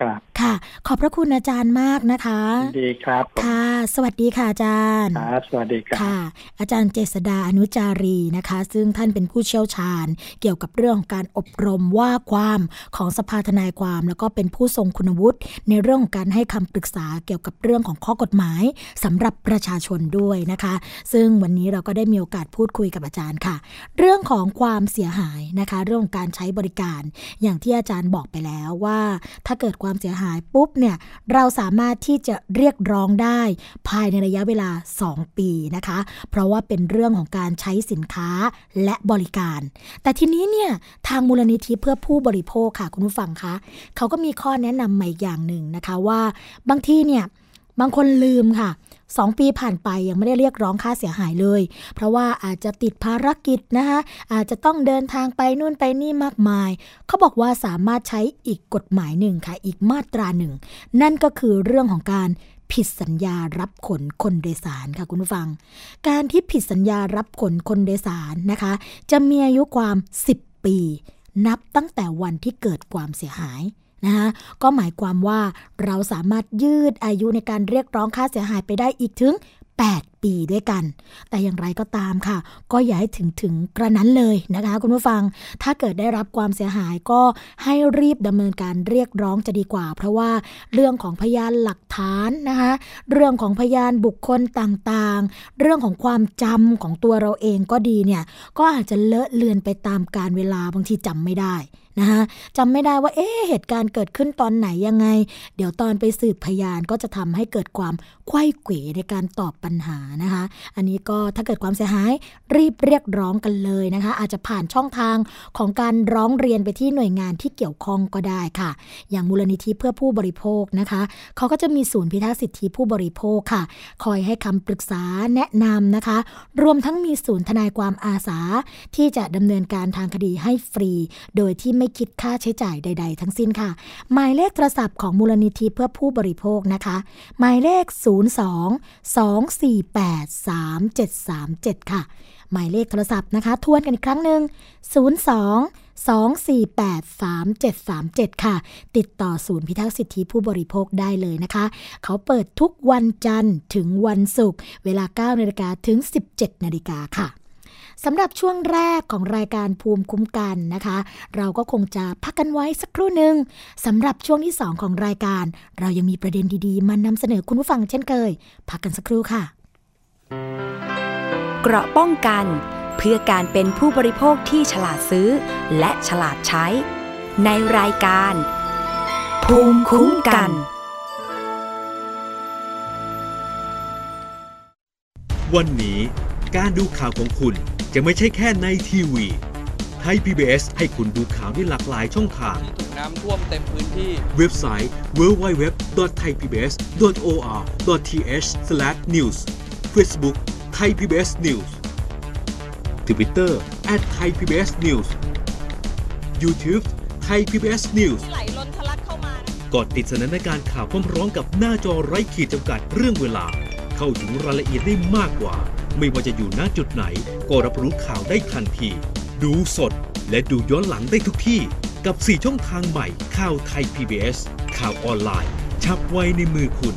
ครับค่ะ ขอบพระคุณอาจารย์มากนะคะยินดีครับผมค่ะ สวัสดีค่ะอาจารย์ ครับ สวัสดีครับค่ะ อาจารย์เจษดาอนุจารีนะคะ ซึ่งท่านเป็นผู้เชี่ยวชาญ เกี่ยวกับเรื่องของการอบรมว่าความของสภาทนายความ แล้วก็เป็นผู้ทรงคุณวุฒิในเรื่องของการให้คำปรึกษาเกี่ยวกับเรื่องของข้อกฎหมายสำหรับประชาชนด้วยนะคะ ซึ่งวันนี้เราก็ได้มีโอกาสพูดคุยกับอาจารย์ค่ะ เรื่องของความเสียหายนะคะ เรื่องของการใช้บริการ อย่างที่อาจารย์บอกไปแล้วว่า ถ้าเกิดความเสียหายปุ๊บเนี่ยเราสามารถที่จะเรียกร้องได้ภายในระยะเวลา 2 ปีนะคะ เพราะว่าเป็นเรื่องของการใช้สินค้าและบริการ แต่ทีนี้เนี่ยทางมูลนิธิเพื่อผู้บริโภคค่ะคุณผู้ฟังคะเขาก็มีข้อแนะนำใหม่อย่างหนึ่งนะคะว่า บางทีเนี่ยบางคนลืมค่ะ สองปีผ่านไปยังไม่ได้เรียกร้องค่าเสียหายเลย เพราะว่าอาจจะติดภารกิจนะคะอาจจะต้องเดินทางไปนู่นไปนี่มากมาย เขาบอกว่าสามารถใช้อีกกฎหมายหนึ่งค่ะ อีกมาตราหนึ่ง นั่นก็คือเรื่องของการผิดสัญญารับขนคนโดยสารค่ะคุณผู้ฟัง การที่ผิดสัญญารับขนคนโดยสารนะคะ จะมีอายุความ 10 ปี นับตั้งแต่วันที่เกิดความเสียหาย นะคะก็หมายความว่าเราสามารถยืดอายุในการเรียกร้องค่าเสียหายไปได้อีกถึง 8ปีด้วยกัน แต่อย่างไรก็ตามค่ะ ก็อย่าให้ถึงถึงกระนั้นเลยนะคะ คุณผู้ฟัง ถ้าเกิดได้รับความเสียหายก็ให้รีบดำเนินการเรียกร้องจะดีกว่า เพราะว่าเรื่องของพยานหลักฐานนะคะ เรื่องของพยานบุคคลต่างๆ เรื่องของความจำของตัวเราเองก็ดีเนี่ย ก็อาจจะเลอะเลือนไปตามการเวลาบางทีจำไม่ได้นะคะจำไม่ได้ว่าเอ๊ะเหตุการณ์เกิดขึ้นตอนไหนยังไง เดี๋ยวตอนไปสืบพยานก็จะทำให้เกิดความไขว้เขวในการตอบปัญหานะคะ อันนี้ก็ถ้าเกิดความเสียหายรีบเรียกร้องกันเลยนะคะ อาจจะผ่านช่องทางของการร้องเรียนไปที่หน่วยงานที่เกี่ยวข้องก็ได้ค่ะ อย่างมูลนิธิเพื่อผู้บริโภคนะคะเขาก็จะมีศูนย์พิทักษ์สิทธิผู้บริโภคค่ะ คอยให้คำปรึกษาแนะนำนะคะ รวมทั้งมีศูนย์ทนายความอาสา ที่จะดำเนินการทางคดีให้ฟรี โดยที่ไม่คิดค่าใช้จ่ายใด ๆ ทั้งสิ้นค่ะ หมายเลขโทรศัพท์ของมูลนิธิเพื่อผู้บริโภคนะคะ หมายเลข 02 248 3737 ค่ะ หมายเลขโทรศัพท์นะคะ ทวนกันอีกครั้งหนึ่ง 02 248 3737 ค่ะ ติดต่อศูนย์พิทักษ์สิทธิผู้บริโภคได้เลยนะคะ เขาเปิดทุกวันจันทร์ถึงวันศุกร์เวลา 9นาฬิกาถึง 17นาฬิกาค่ะสำหรับช่วงแรกของรายการภูมิคุ้มกันนะคะ เราก็คงจะพักกันไว้สักครู่หนึ่งสำหรับช่วงที่ 2 ของรายการ เรายังมีประเด็นดีๆมานำเสนอคุณผู้ฟังเช่นเคย พักกันสักครู่ค่ะ เกราะป้องกันเพื่อการเป็นผู้บริโภคที่ฉลาดซื้อ และฉลาดใช้ ในรายการ ภูมิคุ้มกัน วันนี้การดูข่าวของคุณจะไม่ใช่แค่ในทีวีไทย PBS ให้คุณดูข่าวได้หลากหลายช่องทาง ถูกน้ำท่วมเต็มพื้นที่ เว็บไซต์ www.thaipbs.or.th/news Facebook Thai PBS News Twitter @thaipbsnews YouTube Thai PBS News ไหลล้นทะลักเข้ามากดติดสนันในการข่าวพร้อมๆกับหน้าจอไร้ขีดจำกัดเรื่องเวลา เข้าถึงรายละเอียดได้มากกว่า ไม่ว่าจะอยู่ณจุดไหน ก็รับรู้ข่าวได้ทันที ดูสดและดูย้อนหลังได้ทุกที่ กับ 4 ช่องทางใหม่ข่าวไทย PBS ข่าวออนไลน์ ชับไว้ในมือคุณ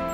เ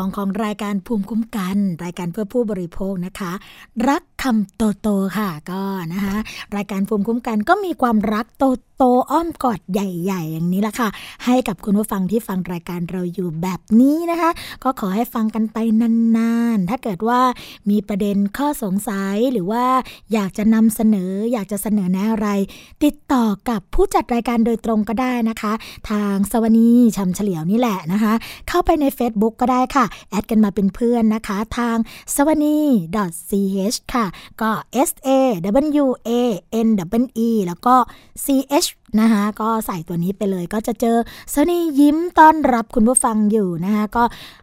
2 ของรายการภูมิคุ้มกัน รายการเพื่อผู้บริโภคนะคะ รักคำโตโตค่ะก็นะคะรายการภูมิคุ้มกันก็มีความรักโตโตอ้อมกอดใหญ่ๆ อย่างนี้ละค่ะ ให้กับคุณผู้ฟังที่ฟังรายการเราอยู่แบบนี้นะคะ ก็ขอให้ฟังกันไปนานๆ ถ้าเกิดว่ามีประเด็นข้อสงสัยหรือว่าอยากจะนำเสนอ อยากจะเสนอแนะอะไร ติดต่อกับผู้จัดรายการโดยตรงก็ได้นะคะ ทางสวนีชำเฉลียวนี่แหละนะคะ เข้าไปใน Facebook ก็ได้ค่ะแอดกันมาเป็นเพื่อนนะคะ ทางสวนี .ch ค่ะ ก็ s a w a n w e แล้วก็ ch นะคะก็ใส่ตัวนี้ไปเลยก็จะเจอสนียิ้มต้อนรับคุณผู้ฟังอยู่นะคะก็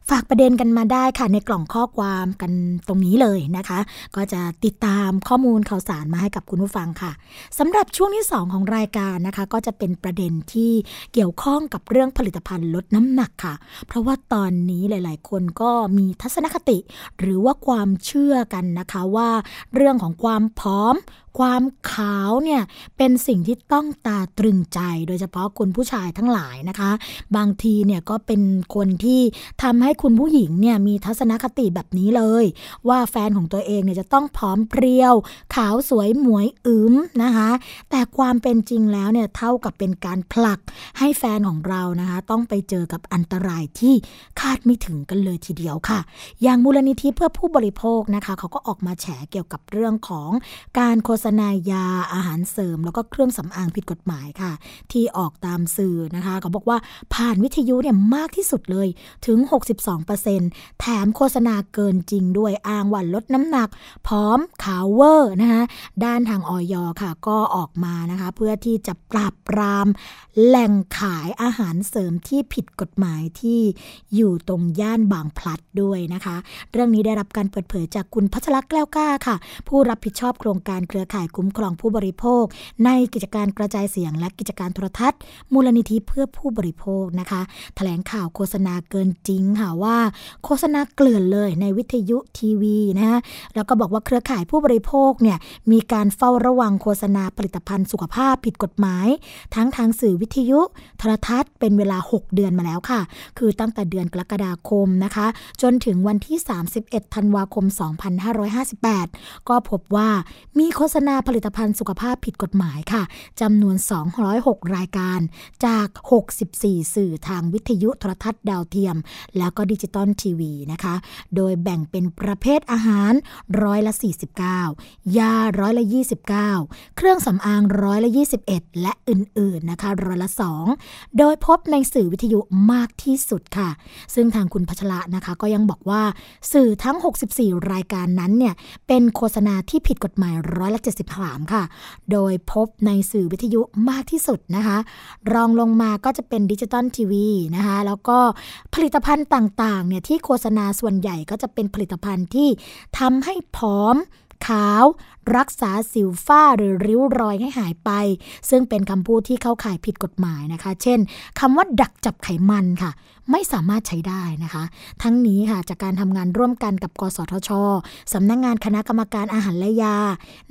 ฝากประเด็นกันมาได้ค่ะในกล่องข้อความกันตรงนี้เลยนะคะ ก็จะติดตามข้อมูลข่าวสารมาให้กับคุณผู้ฟังค่ะสำหรับช่วงที่ 2 ของรายการนะคะ ก็จะเป็นประเด็นที่เกี่ยวข้องกับเรื่องผลิตภัณฑ์ลดน้ำหนักค่ะ เพราะว่าตอนนี้หลาย ๆ คนก็มีทัศนคติ หรือว่าความเชื่อกันนะคะว่า เรื่องของความพร้อม ความขาวเนี่ยเป็นสิ่งที่ต้องตาตรึงใจ โดยเฉพาะคุณผู้ชายทั้งหลายนะคะ บางทีเนี่ยก็เป็นคนที่ทำให้คุณผู้หญิงเนี่ยมีทัศนคติแบบนี้เลย ว่าแฟนของตัวเองเนี่ยจะต้องพร้อมเพรียว ขาวสวยหมวยอึมนะคะ แต่ความเป็นจริงแล้วเนี่ยเท่ากับเป็นการผลักให้แฟนของเรานะคะ ต้องไปเจอกับอันตรายที่คาดไม่ถึงกันเลยทีเดียวค่ะ อย่างมูลนิธิเพื่อผู้บริโภคนะคะ เขาก็ออกมาแฉเกี่ยวกับเรื่องของการโฆษณายาอาหารเสริม แล้วก็เครื่องสำอางผิดกฎหมายค่ะ ที่ออกตามสื่อนะคะเขาบอกว่าผ่านวิทยุเนี่ยมากที่สุดเลยถึง 62%แถมโฆษณาเกินจริงด้วยอ้างว่าลดน้ำหนัก พร้อมขาวเวอร์นะคะด้านทางอย.ค่ะ ก็ออกมานะคะเพื่อที่จะปราบปรามแหล่งขายอาหารเสริมที่ผิดกฎหมายที่อยู่ตรงย่านบางพลัดด้วยนะคะ เรื่องนี้ได้รับการเปิดเผยจากคุณพัชรแก้วกล้าค่ะ ผู้รับผิดชอบโครงการเครือข่ายคุ้มครองผู้บริโภค ในกิจการกระจายเสียงและกิจการโทรทัศน์ มูลนิธิเพื่อผู้บริโภคนะคะแถลงข่าวโฆษณาเกินจริงค่ะว่า โฆษณาเกลื่อนเลยในวิทยุทีวีนะคะแล้วก็บอกว่าเครือข่ายผู้บริโภคเนี่ยมีการเฝ้าระวังโฆษณาผลิตภัณฑ์สุขภาพผิดกฎหมาย ทั้งทางสื่อวิทยุโทรทัศน์เป็นเวลา 6 เดือนมาแล้วค่ะ คือตั้งแต่เดือนกรกฎาคมนะคะ จนถึงวันที่ 31 ธันวาคม 2558 ก็พบว่ามีโฆษณาผลิตภัณฑ์สุขภาพผิดกฎหมายค่ะจำนวน 206 รายการจาก 64 สื่อทางวิทยุโทรทัศน์ดาวเทียม แล้วก็ดิจิตอลทีวีนะคะ โดยแบ่งเป็นประเภทอาหารร้อยละ 49 ยาร้อยละ 29 เครื่องสำอางร้อยละ 21 และอื่นๆนะคะร้อยละ 2 โดยพบในสื่อวิทยุมากที่สุดค่ะ ซึ่งทางคุณพัชระนะคะก็ยังบอกว่าสื่อทั้ง 64 รายการนั้นเนี่ยเป็นโฆษณาที่ผิดกฎหมายร้อยละ73 ค่ะ โดยพบในสื่อวิทยุมากที่สุดนะคะ รองลงมาก็จะเป็นดิจิตอลทีวีนะคะ แล้วก็ผลิตภัณฑ์ต่างๆเนี่ยที่โฆษณาส่วนใหญ่ก็จะเป็นผลิตภัณฑ์ที่ทำให้ผอมขาว รักษาสิวฝ้าหรือริ้วรอยให้หายไป ซึ่งเป็นคำพูดที่เข้าข่ายผิดกฎหมายนะคะ เช่นคำว่าดักจับไขมันค่ะ ไม่สามารถใช้ได้นะคะ ทั้งนี้ค่ะจากการทำงานร่วมกันกับ กสทชสำนักงงานคณะกรรมการอาหารและยา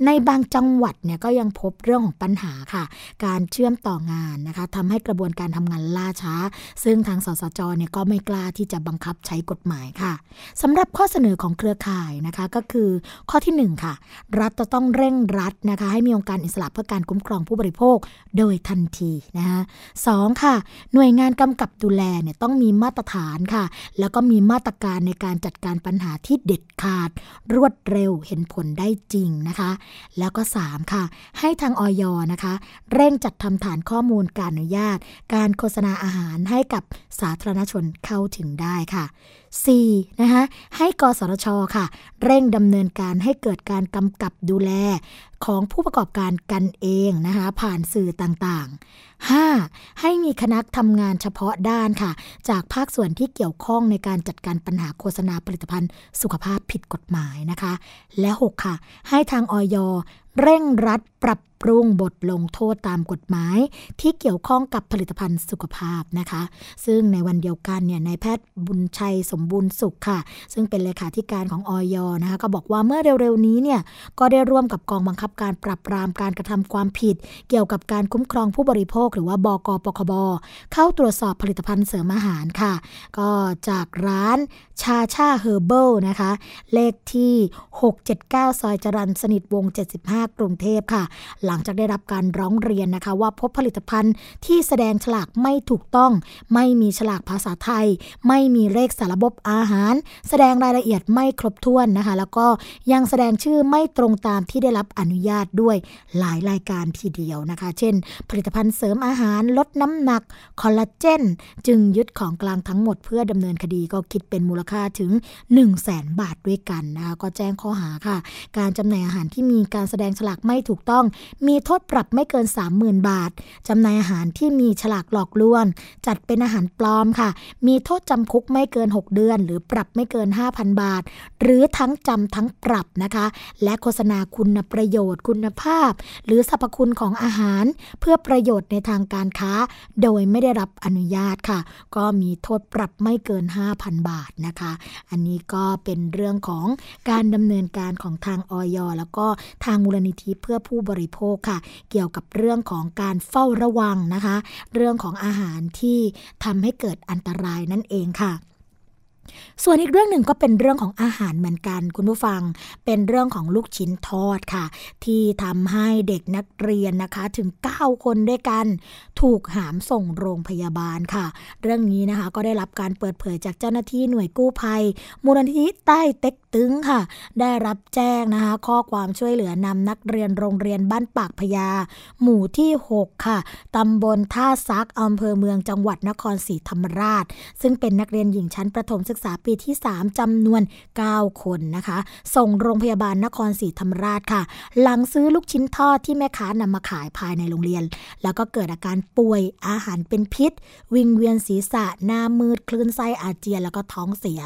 ในบางจังหวัดเนี่ยก็ยังพบเรื่องของปัญหาค่ะ การเชื่อมต่องานนะคะทำให้กระบวนการทำงานล่าช้า ซึ่งทางสสจเนี่ยก็ไม่กล้าที่จะบังคับใช้กฎหมายค่ะสำหรับข้อเสนอของเครือข่ายนะคะก็คือข้อที่ 1 ค่ะ รัฐจะต้องเร่งรัดนะคะให้มีองค์การอิสระเพื่อการคุ้มครองผู้บริโภคโดยทันทีนะคะสองค่ะ หน่วยงานกำกับดูแลเนี่ยต้องมีมาตรฐานค่ะ แล้วก็มีมาตรการในการจัดการปัญหาที่เด็ดขาด รวดเร็วเห็นผลได้จริงนะคะ แล้วก็ 3 ค่ะ ให้ทางออยนะคะ เร่งจัดทำฐานข้อมูลการอนุญาต การโฆษณาอาหารให้กับสาธารณชนเข้าถึงได้ค่ะ 4. นะคะให้กสทชค่ะ เร่งดำเนินการให้เกิดการกำกับดูแลของผู้ประกอบการกันเองนะคะผ่านสื่อต่างๆ 5. ให้มีคณะทำงานเฉพาะด้านค่ะ จากภาคส่วนที่เกี่ยวข้องในการจัดการปัญหาโฆษณาผลิตภัณฑ์ สุขภาพผิดกฎหมายนะคะ และ 6 ค่ะ ให้ทางออยเร่งรัดปรับปรุงบทลงโทษตามกฎหมาย ที่เกี่ยวข้องกับผลิตภัณฑ์สุขภาพนะคะ ซึ่งในวันเดียวกันเนี่ยนายแพทย์บุญชัยสมบูรณ์สุขค่ะ ซึ่งเป็นเลขาธิการของอย.นะคะก็บอกว่าเมื่อเร็วๆนี้เนี่ยก็ได้ร่วมกับกองบังคับับการปรับปรามการกระทำความผิด เกี่ยวกับการคุ้มครองผู้บริโภค หรือว่าบกปคบ เข้าตรวจสอบผลิตภัณฑ์เสริมอาหารค่ะ ก็จากร้านชาชาเฮอร์เบิลนะคะ เลขที่ 679 ซอยจรัญสนิทวงศ์75 กรุงเทพค่ะ หลังจากได้รับการร้องเรียนนะคะ ว่าพบผลิตภัณฑ์ที่แสดงฉลากไม่ถูกต้อง ไม่มีฉลากภาษาไทย ไม่มีเลขสารบบอาหาร แสดงรายละเอียดไม่ครบถ้วนนะคะ แล้วก็ยังแสดงชื่อไม่ตรงตามที่ได้รับอนุญาตด้วยหลายรายการทีเดียวนะคะ เช่น ผลิตภัณฑ์เสริมอาหารลดน้ำหนักคอลลาเจน จึงยึดของกลางทั้งหมดเพื่อดำเนินคดีก็คิดเป็นมูลค่าถึง 1 0 0 0 0แสนบาทด้วยกันนะคะก็แจ้งข้อหาค่ะ การจำหน่ายอาหารที่มีการแสดงฉลากไม่ถูกต้อง มีโทษปรับไม่เกิน 30,000 บาทจำหน่ายอาหารที่มีฉลากหลอกลวง จัดเป็นอาหารปลอมค่ะ มีโทษจำคุกไม่เกิน 6 เดือน หรือปรับไม่เกิน 5,000 บาท หรือทั้งจำทั้งปรับนะคะ และโฆษณาคุณประโยชน์ คุณภาพ หรือสรรพคุณของอาหาร เพื่อประโยชน์ในทางการค้า โดยไม่ได้รับอนุญาตค่ะ ก็มีโทษปรับไม่เกิน 5,000 บาทนะคะ อันนี้ก็เป็นเรื่องของการดำเนินการของทางออยแล้วก็ทางมูลนิธิเพื่อผู้บริโภคค่ะ เกี่ยวกับเรื่องของการเฝ้าระวังนะคะ เรื่องของอาหารที่ทำให้เกิดอันตรายนั่นเองค่ะ ส่วนอีกเรื่องหนึ่งก็เป็นเรื่องของอาหารเหมือนกัน คุณผู้ฟังเป็นเรื่องของลูกชิ้นทอดค่ะ ที่ทำให้เด็กนักเรียนนะคะถึง 9 คนด้วยกัน ถูกหามส่งโรงพยาบาลค่ะ เรื่องนี้นะคะก็ได้รับการเปิดเผยจากเจ้าหน้าที่หน่วยกู้ภัย มูลนิธิใต้เต็กตึงค่ะ ได้รับแจ้งนะคะ ข้อความช่วยเหลือนำนักเรียนโรงเรียนบ้านปากพญาหมู่ที่ 6 ค่ะตำบลท่าซักอำเภอเมืองจังหวัดนครศรีธรรมราช ซึ่งเป็นนักเรียนหญิงชั้นประถมศึกษาปีที่ 3จำนวน 9 คนนะคะ ส่งโรงพยาบาลนครศรีธรรมราชค่ะ หลังซื้อลูกชิ้นทอดที่แม่ค้านำมาขายภายในโรงเรียน แล้วก็เกิดอาการป่วยอาหารเป็นพิษ วิงเวียนศีรษะ หน้ามืด คลื่นไส้อาเจียน แล้วก็ท้องเสีย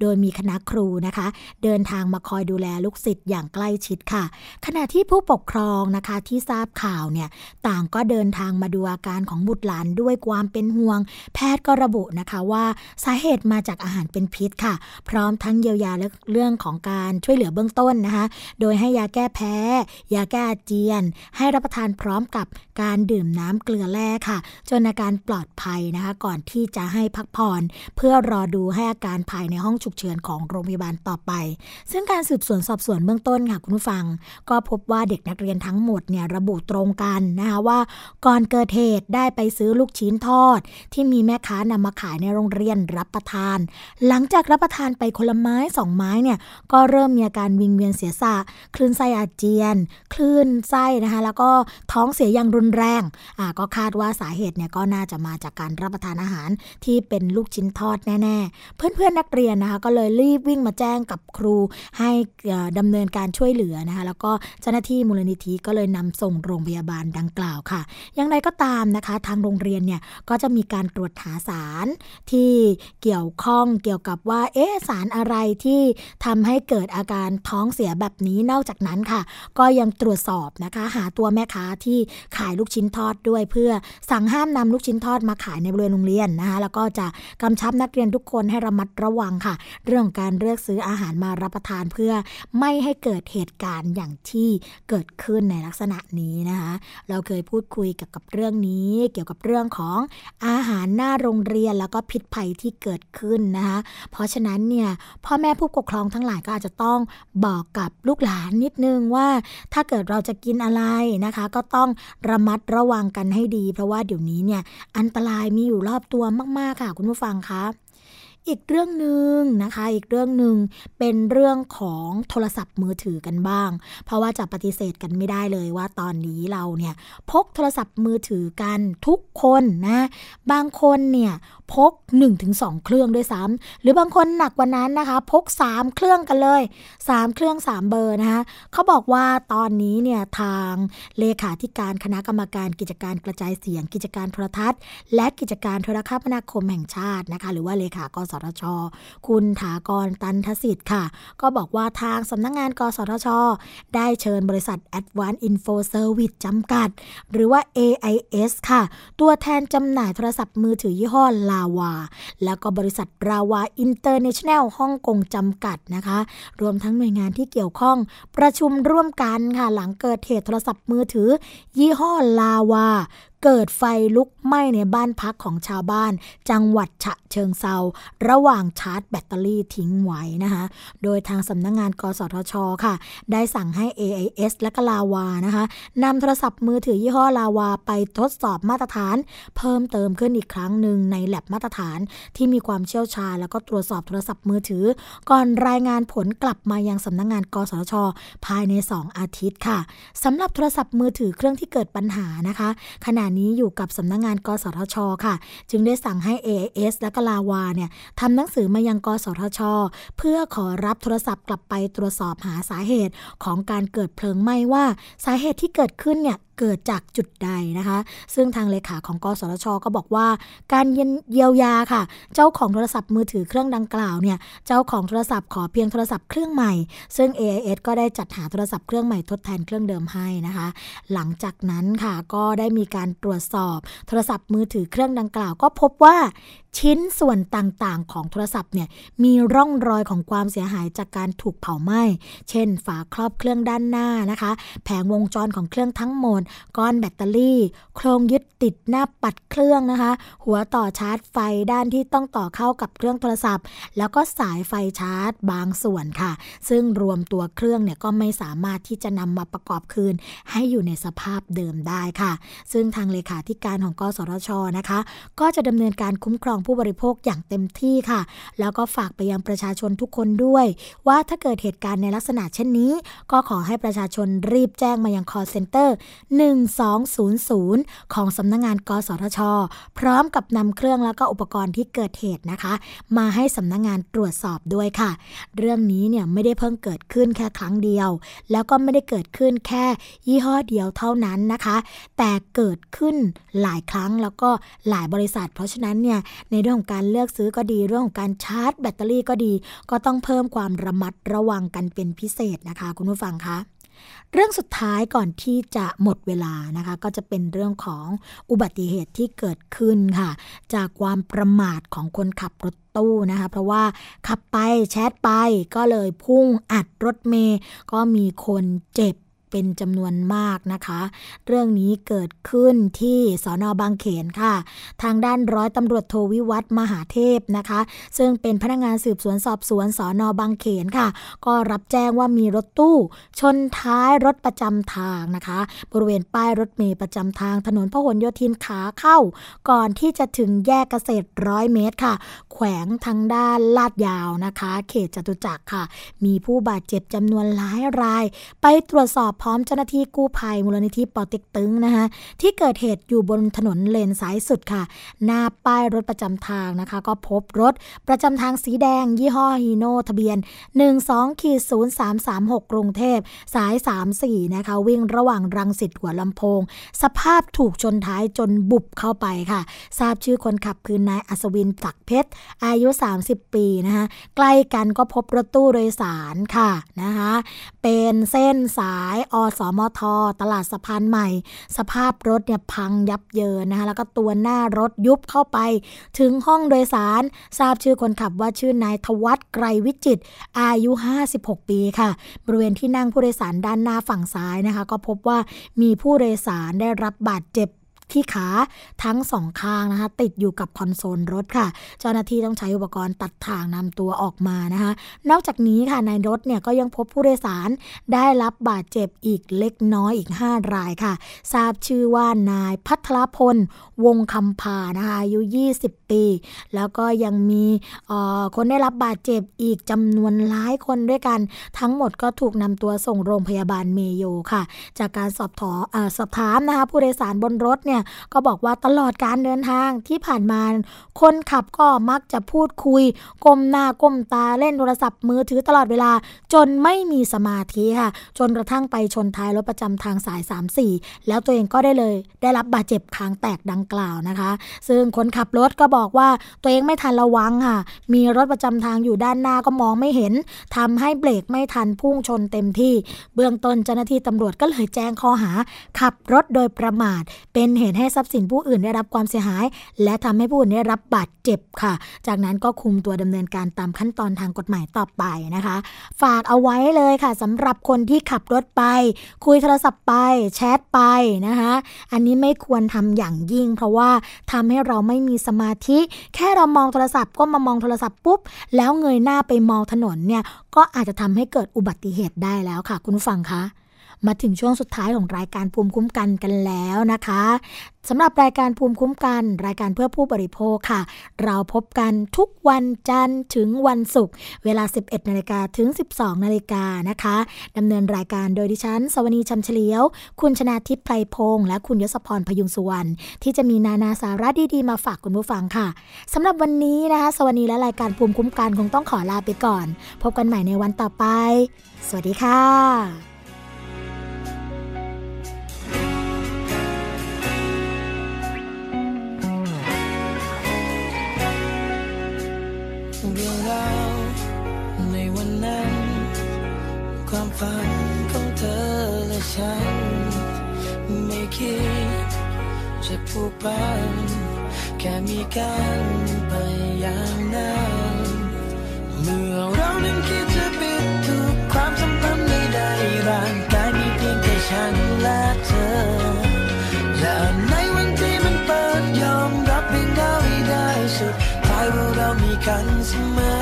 โดยมีคณะครูนะคะ เดินทางมาคอยดูแลลูกศิษย์อย่างใกล้ชิดค่ะ ขณะที่ผู้ปกครองนะคะที่ทราบข่าวเนี่ยต่างก็เดินทางมาดูอาการของบุตรหลานด้วยความเป็นห่วง แพทย์ก็ระบุนะคะว่าสาเหตุมาจากอาหารเป็นพิษค่ะ พร้อมทั้งเยียวยาและเรื่องของการช่วยเหลือเบื้องต้นนะคะ โดยให้ยาแก้แพ้ ยาแก้อาเจียน ให้รับประทานพร้อมกับการดื่มน้ำเกลือแร่ค่ะ จนอาการปลอดภัยนะคะ ก่อนที่จะให้พักผ่อนเพื่อรอดูให้อาการภายในห้องฉุกเฉินของโรงพยาบาลต่อไป ซึ่งการสืบสวนสอบสวนเบื้องต้นค่ะคุณผู้ฟัง ก็พบว่าเด็กนักเรียนทั้งหมดเนี่ยระบุตรงกันนะคะว่าก่อนเกิดเหตุได้ไปซื้อลูกชิ้นทอด ที่มีแม่ค้านำมาขายในโรงเรียนรับประทานหลังจากรับประทานไปคนละไม้สองไม้เนี่ยก็เริ่มมีอาการวิงเวียนเสียสะคลื่นไส้อาเจียน คลื่นไส้นะคะ แล้วก็ท้องเสียอย่างรุนแรงอ่าก็คาดว่าสาเหตุเนี่ยก็น่าจะมาจากการรับประทานอาหารที่เป็นลูกชิ้นทอดแน่ๆ เพื่อนๆนักเรียนนะคะก็เลยรีบวิ่งมาแจ้งกับครูให้ดำเนินการช่วยเหลือนะคะแล้วก็เจ้าหน้าที่มูลนิธิก็เลยนำส่งโรงพยาบาลดังกล่าวค่ะ อย่างไรก็ตามนะคะ ทางโรงเรียนเนี่ยก็จะมีการตรวจหาสารที่เกี่ยวข้องเกี่ยวกับว่าเอ๊สารอะไรที่ทำให้เกิดอาการท้องเสียแบบนี้นอกจากนั้นค่ะ ก็ยังตรวจสอบนะคะ หาตัวแม่ค้าที่ขายลูกชิ้นทอดด้วยเพื่อสั่งห้ามนำลูกชิ้นทอดมาขายในบริเวณโรงเรียนนะคะแล้วก็จะกำชับนักเรียนทุกคนให้ระมัดระวังค่ะ เรื่องของการเลือกซื้ออาหารมารับประทานเพื่อไม่ให้เกิดเหตุการณ์อย่างที่เกิดขึ้นในลักษณะนี้นะคะเราเคยพูดคุยเกี่ยวกับเรื่องนี้ เกี่ยวกับเรื่องของอาหารหน้าโรงเรียนแล้วก็พิษภัยที่เกิดขึ้นนะคะเพราะฉะนั้นเนี่ยพ่อแม่ผู้ปกครองทั้งหลายก็อาจจะต้องบอกกับลูกหลานนิดนึงว่า ถ้าเกิดเราจะกินอะไรนะคะ ก็ต้องระมัดระวังกันให้ดี เพราะว่าเดี๋ยวนี้เนี่ยอันตรายมีอยู่รอบตัวมาก ๆ ค่ะ คุณผู้ฟังคะ อีกเรื่องหนึ่งนะคะอีกเรื่องหนึ่งเป็นเรื่องของโทรศัพท์มือถือกันบ้าง เพราะว่าจะปฏิเสธกันไม่ได้เลยว่าตอนนี้เราเนี่ยพกโทรศัพท์มือถือกันทุกคนนะบางคนเนี่ยพก 1-2 เครื่องด้วยซ้ำหรือบางคนหนักกว่านั้นนะคะพก 3 เครื่องกันเลย 3 เครื่อง 3 เบอร์นะคะเขาบอกว่าตอนนี้เนี่ยทางเลขาธิการคณะกรรมการกิจการกระจายเสียง กิจการโทรทัศน์ และกิจการโทรคมนาคมแห่งชาตินะคะหรือว่าเลขากสทช คุณถากรตันทสิทธิ์ค่ะ ก็บอกว่าทางสำนักงงาน กสทช ได้เชิญบริษัท Advanced Info Service จำกัด หรือว่า AIS ค่ะ ตัวแทนจำหน่ายโทรศัพท์มือถือยี่ห้อลาวา แล้วก็บริษัทลาวาอินเตอร์เนชั่นแนลฮ่องกงจำกัดนะคะ รวมทั้งหน่วยงานที่เกี่ยวข้องประชุมร่วมกันค่ะ หลังเกิดเหตุโทรศัพท์มือถือ ยี่ห้อลาวา เกิดไฟลุกไหม้ในบ้านพักของชาวบ้าน จังหวัดฉะเชิงเทราระหว่างชาร์จแบตเตอรี่ทิ้งไว้นะคะ โดยทางสำนักงงาน กสทช ค่ะ ได้สั่งให้ AIS และก็ลาวานะคะนำโทรศัพท์มือถือยี่ห้อลาวาไปทดสอบมาตรฐาน เพิ่มเติมขึ้นอีกครั้งหนึ่งในแลบมาตรฐานที่มีความเชี่ยวชาญ แล้วก็ตรวจสอบโทรศัพท์มือถือ ก่อนรายงานผลกลับมายังสำนักงงาน กสทช ภายใน 2 อาทิตย์ค่ะสำหรับโทรศัพท์มือถือเครื่องที่เกิดปัญหานะคะขณะนี้อยู่กับสำนักงงาน กสทช ค่ะ จึงได้สั่งให้ AIS และกลาวาเนี่ยทำหนังสือมายัง กสทช เพื่อขอรับโทรศัพท์กลับไปตรวจสอบหาสาเหตุของการเกิดเพลิงไหม้ว่าสาเหตุที่เกิดขึ้นเนี่ยเกิดจากจุดใดนะคะ ซึ่งทางเลขาของกสทช ก็บอกว่า การเยียวยาค่ะ เจ้าของโทรศัพท์มือถือเครื่องดังกล่าวเนี่ย เจ้าของโทรศัพท์ขอเพียงโทรศัพท์เครื่องใหม่ ซึ่ง AIS ก็ได้จัดหาโทรศัพท์เครื่องใหม่ทดแทนเครื่องเดิมให้นะคะ หลังจากนั้นค่ะก็ได้มีการตรวจสอบโทรศัพท์มือถือเครื่องดังกล่าว ก็พบว่า ชิ้นส่วนต่างๆ ของโทรศัพท์เนี่ยมีร่องรอยของความเสียหายจากการถูกเผาไหม้ เช่น ฝาครอบเครื่องด้านหน้านะคะ แผงวงจรของเครื่องทั้งหมด ก้อนแบตเตอรี่ โครงยึดติดหน้าปัดเครื่องนะคะ หัวต่อชาร์จไฟด้านที่ต้องต่อเข้ากับเครื่องโทรศัพท์ แล้วก็สายไฟชาร์จบางส่วนค่ะ ซึ่งรวมตัวเครื่องเนี่ยก็ไม่สามารถที่จะนำมาประกอบคืน ให้อยู่ในสภาพเดิมได้ค่ะ ซึ่งทางเลขาธิการของกสทชนะคะ ก็จะดำเนินการคุ้มครองผู้บริโภคอย่างเต็มที่ค่ะ แล้วก็ฝากไปยังประชาชนทุกคนด้วย ว่าถ้าเกิดเหตุการณ์ในลักษณะเช่นนี้ ก็ขอให้ประชาชนรีบแจ้งมายัง call center 1200 ของสำนักงงาน กสทช พร้อมกับนำเครื่องแล้วก็อุปกรณ์ที่เกิดเหตุนะคะ มาให้สำนักงงานตรวจสอบด้วยค่ะ เรื่องนี้เนี่ยไม่ได้เพิ่งเกิดขึ้นแค่ครั้งเดียว แล้วก็ไม่ได้เกิดขึ้นแค่ยี่ห้อเดียวเท่านั้นนะคะ แต่เกิดขึ้นหลายครั้งแล้วก็หลายบริษัท เพราะฉะนั้นเนี่ยในเรื่องของการเลือกซื้อก็ดีเรื่องของการชาร์จ แบตเตอรี่ก็ดี ก็ต้องเพิ่มความระมัดระวังกันเป็นพิเศษนะคะ คุณผู้ฟังคะเรื่องสุดท้ายก่อนที่จะหมดเวลานะคะ ก็จะเป็นเรื่องของอุบัติเหตุที่เกิดขึ้นค่ะ จากความประมาทของคนขับรถตู้นะคะ เพราะว่าขับไปแชทไปก็เลยพุ่งอัดรถเมย์ก็มีคนเจ็บ เป็นจำนวนมากนะคะ เรื่องนี้เกิดขึ้นที่สอนอบางเขนค่ะ ทางด้านร้อยตำรวจโทวิวัฒมหาเทพนะคะ ซึ่งเป็นพนักงานสืบสวนสอบสวนสอนอบางเขนค่ะ ก็รับแจ้งว่ามีรถตู้ชนท้ายรถประจำทางนะคะ บริเวณป้ายรถเมย์ประจำทางถนนพหลโยธินขาเข้า ก่อนที่จะถึงแยกเกษตรร้อยเมตรค่ะ แขวงทางด้านลาดยาวนะคะ เขตจตุจักรค่ะ มีผู้บาดเจ็บจำนวนหลายราย ไปตรวจสอบพร้อมเจ้าหน้าที่กู้ภัยมูลนิธิปอเต็กตึงนะคะที่เกิดเหตุอยู่บนถนนเลนซ้ายสุดค่ะ หน้าป้ายรถประจำทางนะคะ ก็พบรถประจำทางสีแดง ยี่ห้อฮีโนทะเบียน 12ขีด0336 กรุงเทพสาย 34 นะคะ วิ่งระหว่างรังสิตหัวลำโพง สภาพถูกชนท้ายจนบุบเข้าไปค่ะ ทราบชื่อคนขับคือนายอัศวินตักเพชร อายุ 30 ปีนะคะใกล้กันก็พบรถตู้โดยสารค่ะนะคะเป็นเส้นสายอสมท ตลาดสะพานใหม่ สภาพรถเนี่ยพังยับเยินนะคะแล้วก็ตัวหน้ารถยุบเข้าไป ถึงห้องโดยสาร ทราบชื่อคนขับว่าชื่อนายทวัตไกรวิจิต อายุ 56 ปีค่ะ บริเวณที่นั่งผู้โดยสารด้านหน้าฝั่งซ้ายนะคะ ก็พบว่ามีผู้โดยสารได้รับบาดเจ็บ ที่ขาทั้งสองข้างนะคะ ติดอยู่กับคอนโซลรถค่ะ เจ้าหน้าที่ต้องใช้อุปกรณ์ตัดทางนำตัวออกมานะคะ นอกจากนี้ค่ะในรถเนี่ยก็ยังพบผู้โดยสารได้รับบาดเจ็บอีกเล็กน้อยอีก 5 รายค่ะ ทราบชื่อว่านายพัทรพล วงคำพานะคะอายุ 20 ปี แล้วก็ยังมีคนได้รับบาดเจ็บอีกจำนวนหลายคนด้วยกัน ทั้งหมดก็ถูกนำตัวส่งโรงพยาบาลเมโยค่ะ จากการสอบถออสอบถามนะคะผู้โดยสารบนรถเนี่ยก็บอกว่าตลอดการเดินทางที่ผ่านมา คนขับก็มักจะพูดคุยก้มหน้าก้มตาเล่นโทรศัพท์มือถือตลอดเวลา จนไม่มีสมาธิค่ะ จนกระทั่งไปชนท้ายรถประจำทางสาย 34 แล้วตัวเองก็ได้เลย ได้รับบาดเจ็บคางแตกดังกล่าวนะคะ ซึ่งคนขับรถก็บอกว่าตัวเองไม่ทันระวังค่ะ มีรถประจำทางอยู่ด้านหน้าก็มองไม่เห็นทำให้เบรกไม่ทันพุ่งชนเต็มที่ เบื้องต้นเจ้าหน้าที่ตำรวจก็เลยแจ้งข้อหา ขับรถโดยประมาทเป็นเหตุให้ทรัพย์สินผู้อื่นได้รับความเสียหาย และทำให้ผู้อื่นได้รับบาดเจ็บค่ะ จากนั้นก็คุมตัวดำเนินการตามขั้นตอนทางกฎหมายต่อไปนะคะ ฝากเอาไว้เลยค่ะสำหรับคนที่ขับรถไป คุยโทรศัพท์ไปแชทไปนะคะอันนี้ไม่ควรทำอย่างยิ่ง เพราะว่าทำให้เราไม่มีสมาธิ แค่เรามองโทรศัพท์ก็มามองโทรศัพท์ปุ๊บ แล้วเงยหน้าไปมองถนนเนี่ยก็อาจจะทำให้เกิดอุบัติเหตุได้แล้วค่ะ คุณฟังคะ มาถึงช่วงสุดท้ายของรายการภูมิคุ้มกันกันแล้วนะคะสำหรับรายการภูมิคุ้มกัน รายการเพื่อผู้บริโภคค่ะ เราพบกันทุกวันจันทร์ถึงวันศุกร์เวลา 11นาฬิกาถึง 12นาฬิกานะคะดำเนินรายการโดยดิฉัน สวนีชัมเฉลียว คุณชนาทิพย์ไพรพงษ์และคุณยศพรพยุงสุวรรณที่จะมีนานาสาระดีๆ มาฝากคุณผู้ฟังค่ะสำหรับวันนี้นะคะ สวนีและรายการภูมิคุ้มกันคงต้องขอลาไปก่อน พบกันใหม่ในวันต่อไป สวัสดีค่ะ ความฝันของเธอและฉัน ไม่คิดจะผูกพันแค่มีกันไปอย่างนั้นเมื่อเรานั้นคิดจะปิดทุกความสัมพันธ์ใดๆร่างกายมีเพียงแค่ฉันและเธอ และในวันที่มันเปิดยอมรับเพียงดาวให้ได้สุดท้ายว่าเรามีกันเสมอ